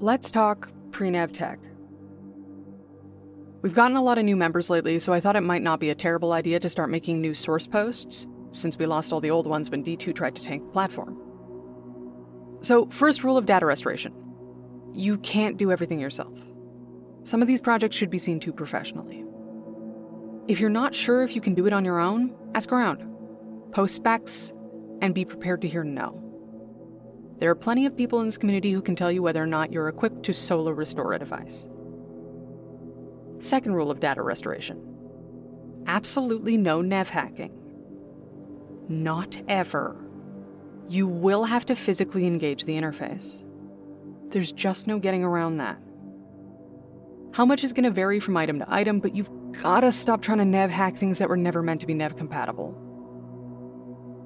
let's talk pre-NEV tech. We've gotten a lot of new members lately, so I thought it might not be a terrible idea to start making new source posts, since we lost all the old ones when D2 tried to tank the platform. So, first rule of data restoration you can't do everything yourself. Some of these projects should be seen to professionally. If you're not sure if you can do it on your own, ask around, post specs, and be prepared to hear no. There are plenty of people in this community who can tell you whether or not you're equipped to solo restore a device. Second rule of data restoration absolutely no NEV hacking. Not ever. You will have to physically engage the interface. There's just no getting around that. How much is going to vary from item to item, but you've got to stop trying to NEV hack things that were never meant to be NEV compatible.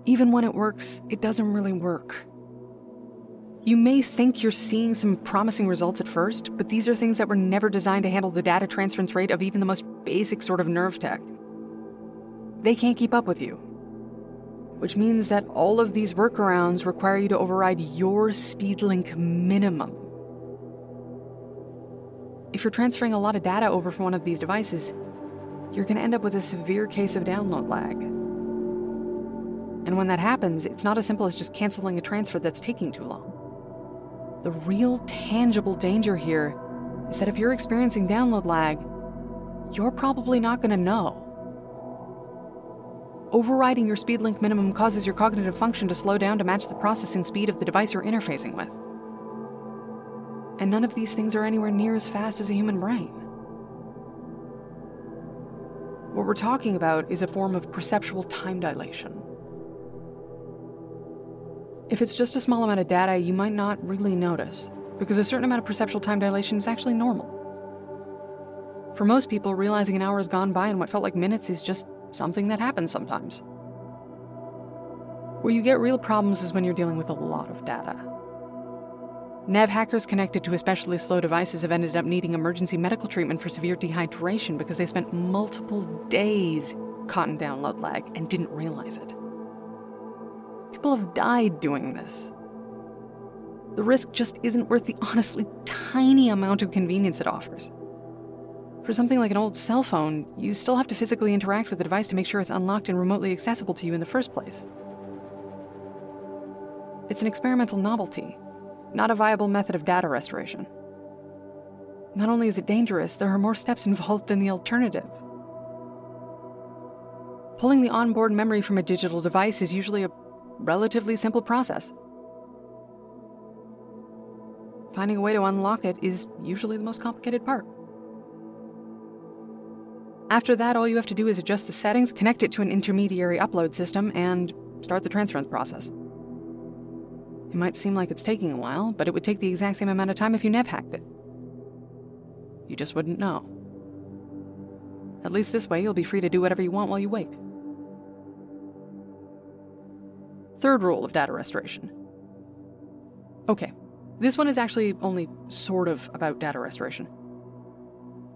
Even when it works, it doesn't really work. You may think you're seeing some promising results at first, but these are things that were never designed to handle the data transference rate of even the most basic sort of nerve tech. They can't keep up with you. Which means that all of these workarounds require you to override your SpeedLink minimum. If you're transferring a lot of data over from one of these devices, you're going to end up with a severe case of download lag. And when that happens, it's not as simple as just canceling a transfer that's taking too long. The real tangible danger here is that if you're experiencing download lag, you're probably not going to know. Overriding your speed link minimum causes your cognitive function to slow down to match the processing speed of the device you're interfacing with. And none of these things are anywhere near as fast as a human brain. What we're talking about is a form of perceptual time dilation. If it's just a small amount of data, you might not really notice, because a certain amount of perceptual time dilation is actually normal. For most people, realizing an hour has gone by in what felt like minutes is just something that happens sometimes. Where you get real problems is when you're dealing with a lot of data. NEV hackers connected to especially slow devices have ended up needing emergency medical treatment for severe dehydration because they spent multiple days caught in download lag and didn't realize it. People have died doing this. The risk just isn't worth the honestly tiny amount of convenience it offers. For something like an old cell phone, you still have to physically interact with the device to make sure it's unlocked and remotely accessible to you in the first place. It's an experimental novelty, not a viable method of data restoration. Not only is it dangerous, there are more steps involved than the alternative. Pulling the onboard memory from a digital device is usually a relatively simple process. Finding a way to unlock it is usually the most complicated part. After that, all you have to do is adjust the settings, connect it to an intermediary upload system, and start the transference process. It might seem like it's taking a while, but it would take the exact same amount of time if you nev hacked it. You just wouldn't know. At least this way, you'll be free to do whatever you want while you wait. Third rule of data restoration. Okay, this one is actually only sort of about data restoration.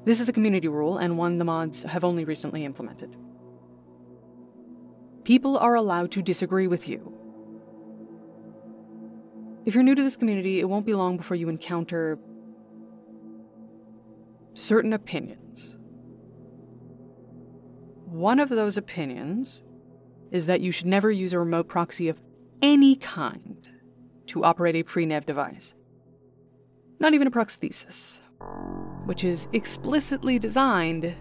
This is a community rule and one the mods have only recently implemented. People are allowed to disagree with you. If you're new to this community, it won't be long before you encounter certain opinions. One of those opinions is that you should never use a remote proxy of any kind to operate a pre-NEV device. Not even a prosthesis, which is explicitly designed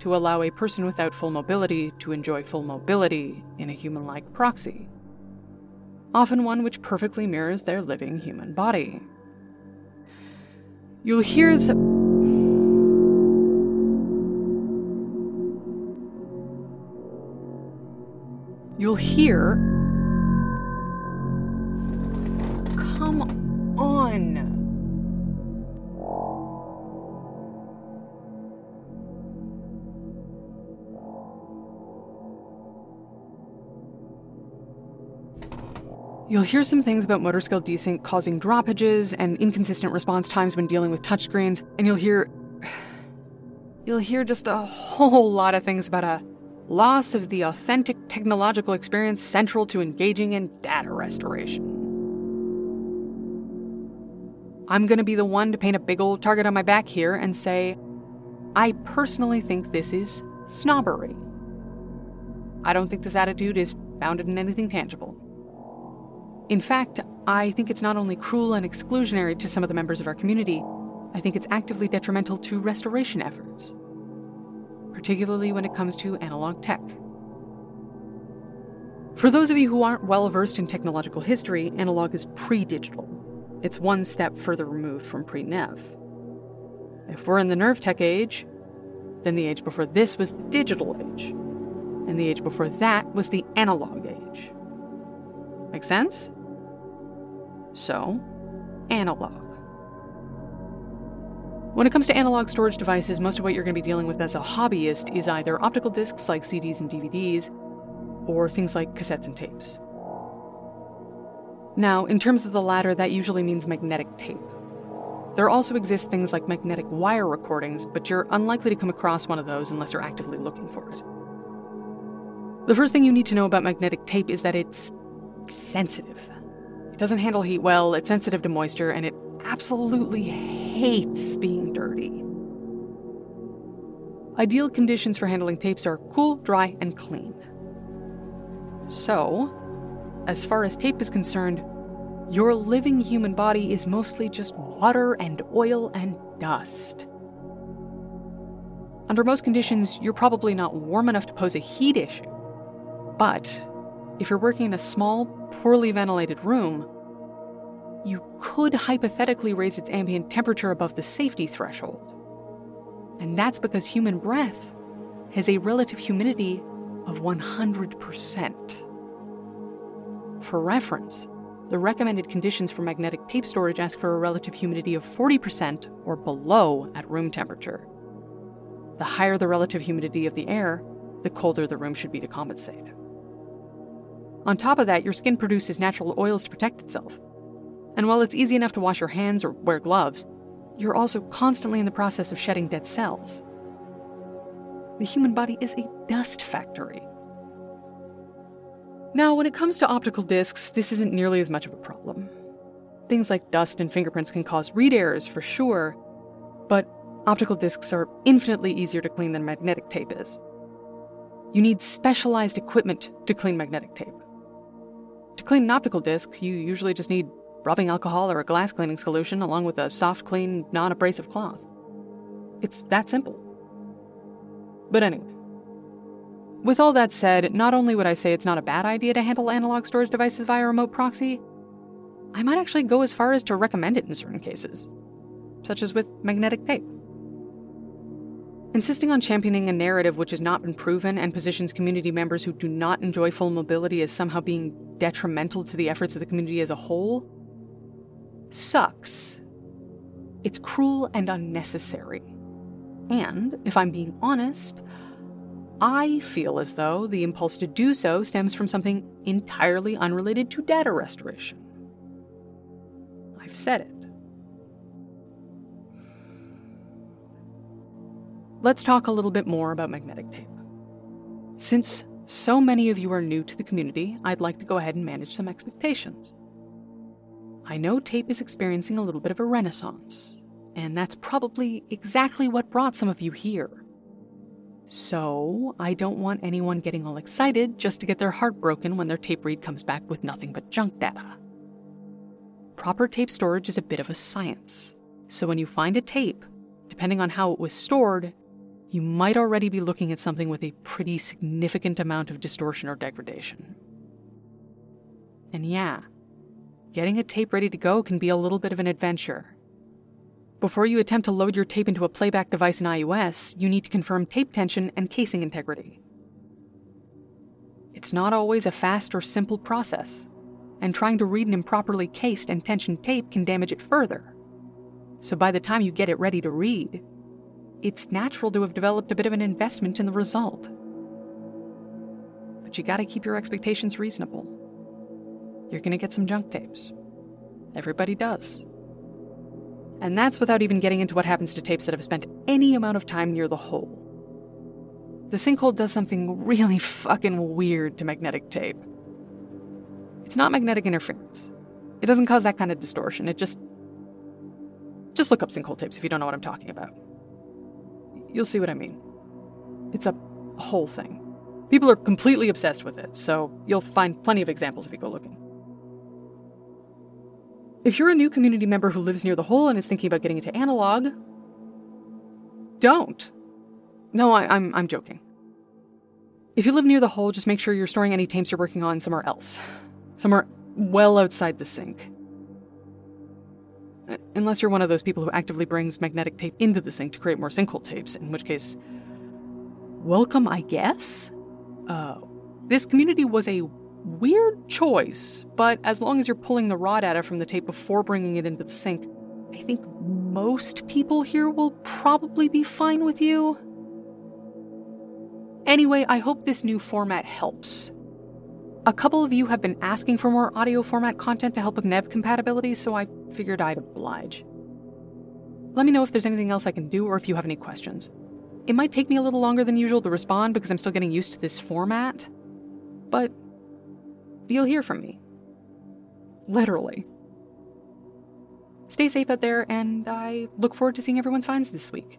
to allow a person without full mobility to enjoy full mobility in a human like proxy, often one which perfectly mirrors their living human body. You'll hear some. You'll hear. Come on. You'll hear some things about motor skill desync causing droppages and inconsistent response times when dealing with touchscreens, and you'll hear. You'll hear just a whole lot of things about a loss of the authentic technological experience central to engaging in data restoration. I'm going to be the one to paint a big old target on my back here and say, I personally think this is snobbery. I don't think this attitude is founded in anything tangible. In fact, I think it's not only cruel and exclusionary to some of the members of our community, I think it's actively detrimental to restoration efforts, particularly when it comes to analog tech. For those of you who aren't well versed in technological history, analog is pre digital. It's one step further removed from pre NEV. If we're in the nerve tech age, then the age before this was the digital age, and the age before that was the analog age. Make sense? So, analog. When it comes to analog storage devices, most of what you're going to be dealing with as a hobbyist is either optical discs like CDs and DVDs, or things like cassettes and tapes. Now, in terms of the latter, that usually means magnetic tape. There also exist things like magnetic wire recordings, but you're unlikely to come across one of those unless you're actively looking for it. The first thing you need to know about magnetic tape is that it's sensitive. It doesn't handle heat well, it's sensitive to moisture, and it absolutely hates being dirty. Ideal conditions for handling tapes are cool, dry, and clean. So, as far as tape is concerned, your living human body is mostly just water and oil and dust. Under most conditions, you're probably not warm enough to pose a heat issue. But if you're working in a small, poorly ventilated room, you could hypothetically raise its ambient temperature above the safety threshold. And that's because human breath has a relative humidity of 100%. For reference, the recommended conditions for magnetic tape storage ask for a relative humidity of 40% or below at room temperature. The higher the relative humidity of the air, the colder the room should be to compensate. On top of that, your skin produces natural oils to protect itself. And while it's easy enough to wash your hands or wear gloves, you're also constantly in the process of shedding dead cells. The human body is a dust factory. Now, when it comes to optical discs, this isn't nearly as much of a problem. Things like dust and fingerprints can cause read errors for sure, but optical discs are infinitely easier to clean than magnetic tape is. You need specialized equipment to clean magnetic tape. To clean an optical disc, you usually just need rubbing alcohol or a glass cleaning solution along with a soft, clean, non abrasive cloth. It's that simple. But anyway, with all that said, not only would I say it's not a bad idea to handle analog storage devices via remote proxy, I might actually go as far as to recommend it in certain cases, such as with magnetic tape. Insisting on championing a narrative which has not been proven and positions community members who do not enjoy full mobility as somehow being detrimental to the efforts of the community as a whole sucks. It's cruel and unnecessary. And, if I'm being honest, I feel as though the impulse to do so stems from something entirely unrelated to data restoration. I've said it. Let's talk a little bit more about magnetic tape. Since so many of you are new to the community, I'd like to go ahead and manage some expectations. I know tape is experiencing a little bit of a renaissance, and that's probably exactly what brought some of you here. So, I don't want anyone getting all excited just to get their heart broken when their tape read comes back with nothing but junk data. Proper tape storage is a bit of a science, so when you find a tape, depending on how it was stored, you might already be looking at something with a pretty significant amount of distortion or degradation. And yeah, getting a tape ready to go can be a little bit of an adventure. Before you attempt to load your tape into a playback device in iOS, you need to confirm tape tension and casing integrity. It's not always a fast or simple process, and trying to read an improperly cased and tensioned tape can damage it further. So by the time you get it ready to read, it's natural to have developed a bit of an investment in the result. But you gotta keep your expectations reasonable. You're gonna get some junk tapes. Everybody does. And that's without even getting into what happens to tapes that have spent any amount of time near the hole. The sinkhole does something really fucking weird to magnetic tape. It's not magnetic interference. It doesn't cause that kind of distortion. It just Just look up sinkhole tapes if you don't know what I'm talking about. You'll see what I mean. It's a whole thing. People are completely obsessed with it, so you'll find plenty of examples if you go looking. If you're a new community member who lives near the hole and is thinking about getting into analog, don't. No, I, am I'm, I'm joking. If you live near the hole, just make sure you're storing any tapes you're working on somewhere else. Somewhere well outside the sink. Unless you're one of those people who actively brings magnetic tape into the sink to create more sinkhole tapes, in which case, welcome, I guess? Uh, this community was a weird choice, but as long as you're pulling the raw data from the tape before bringing it into the sink, I think most people here will probably be fine with you. Anyway, I hope this new format helps. A couple of you have been asking for more audio format content to help with NEV compatibility, so I figured I'd oblige. Let me know if there's anything else I can do or if you have any questions. It might take me a little longer than usual to respond because I'm still getting used to this format, but you'll hear from me. Literally. Stay safe out there, and I look forward to seeing everyone's finds this week.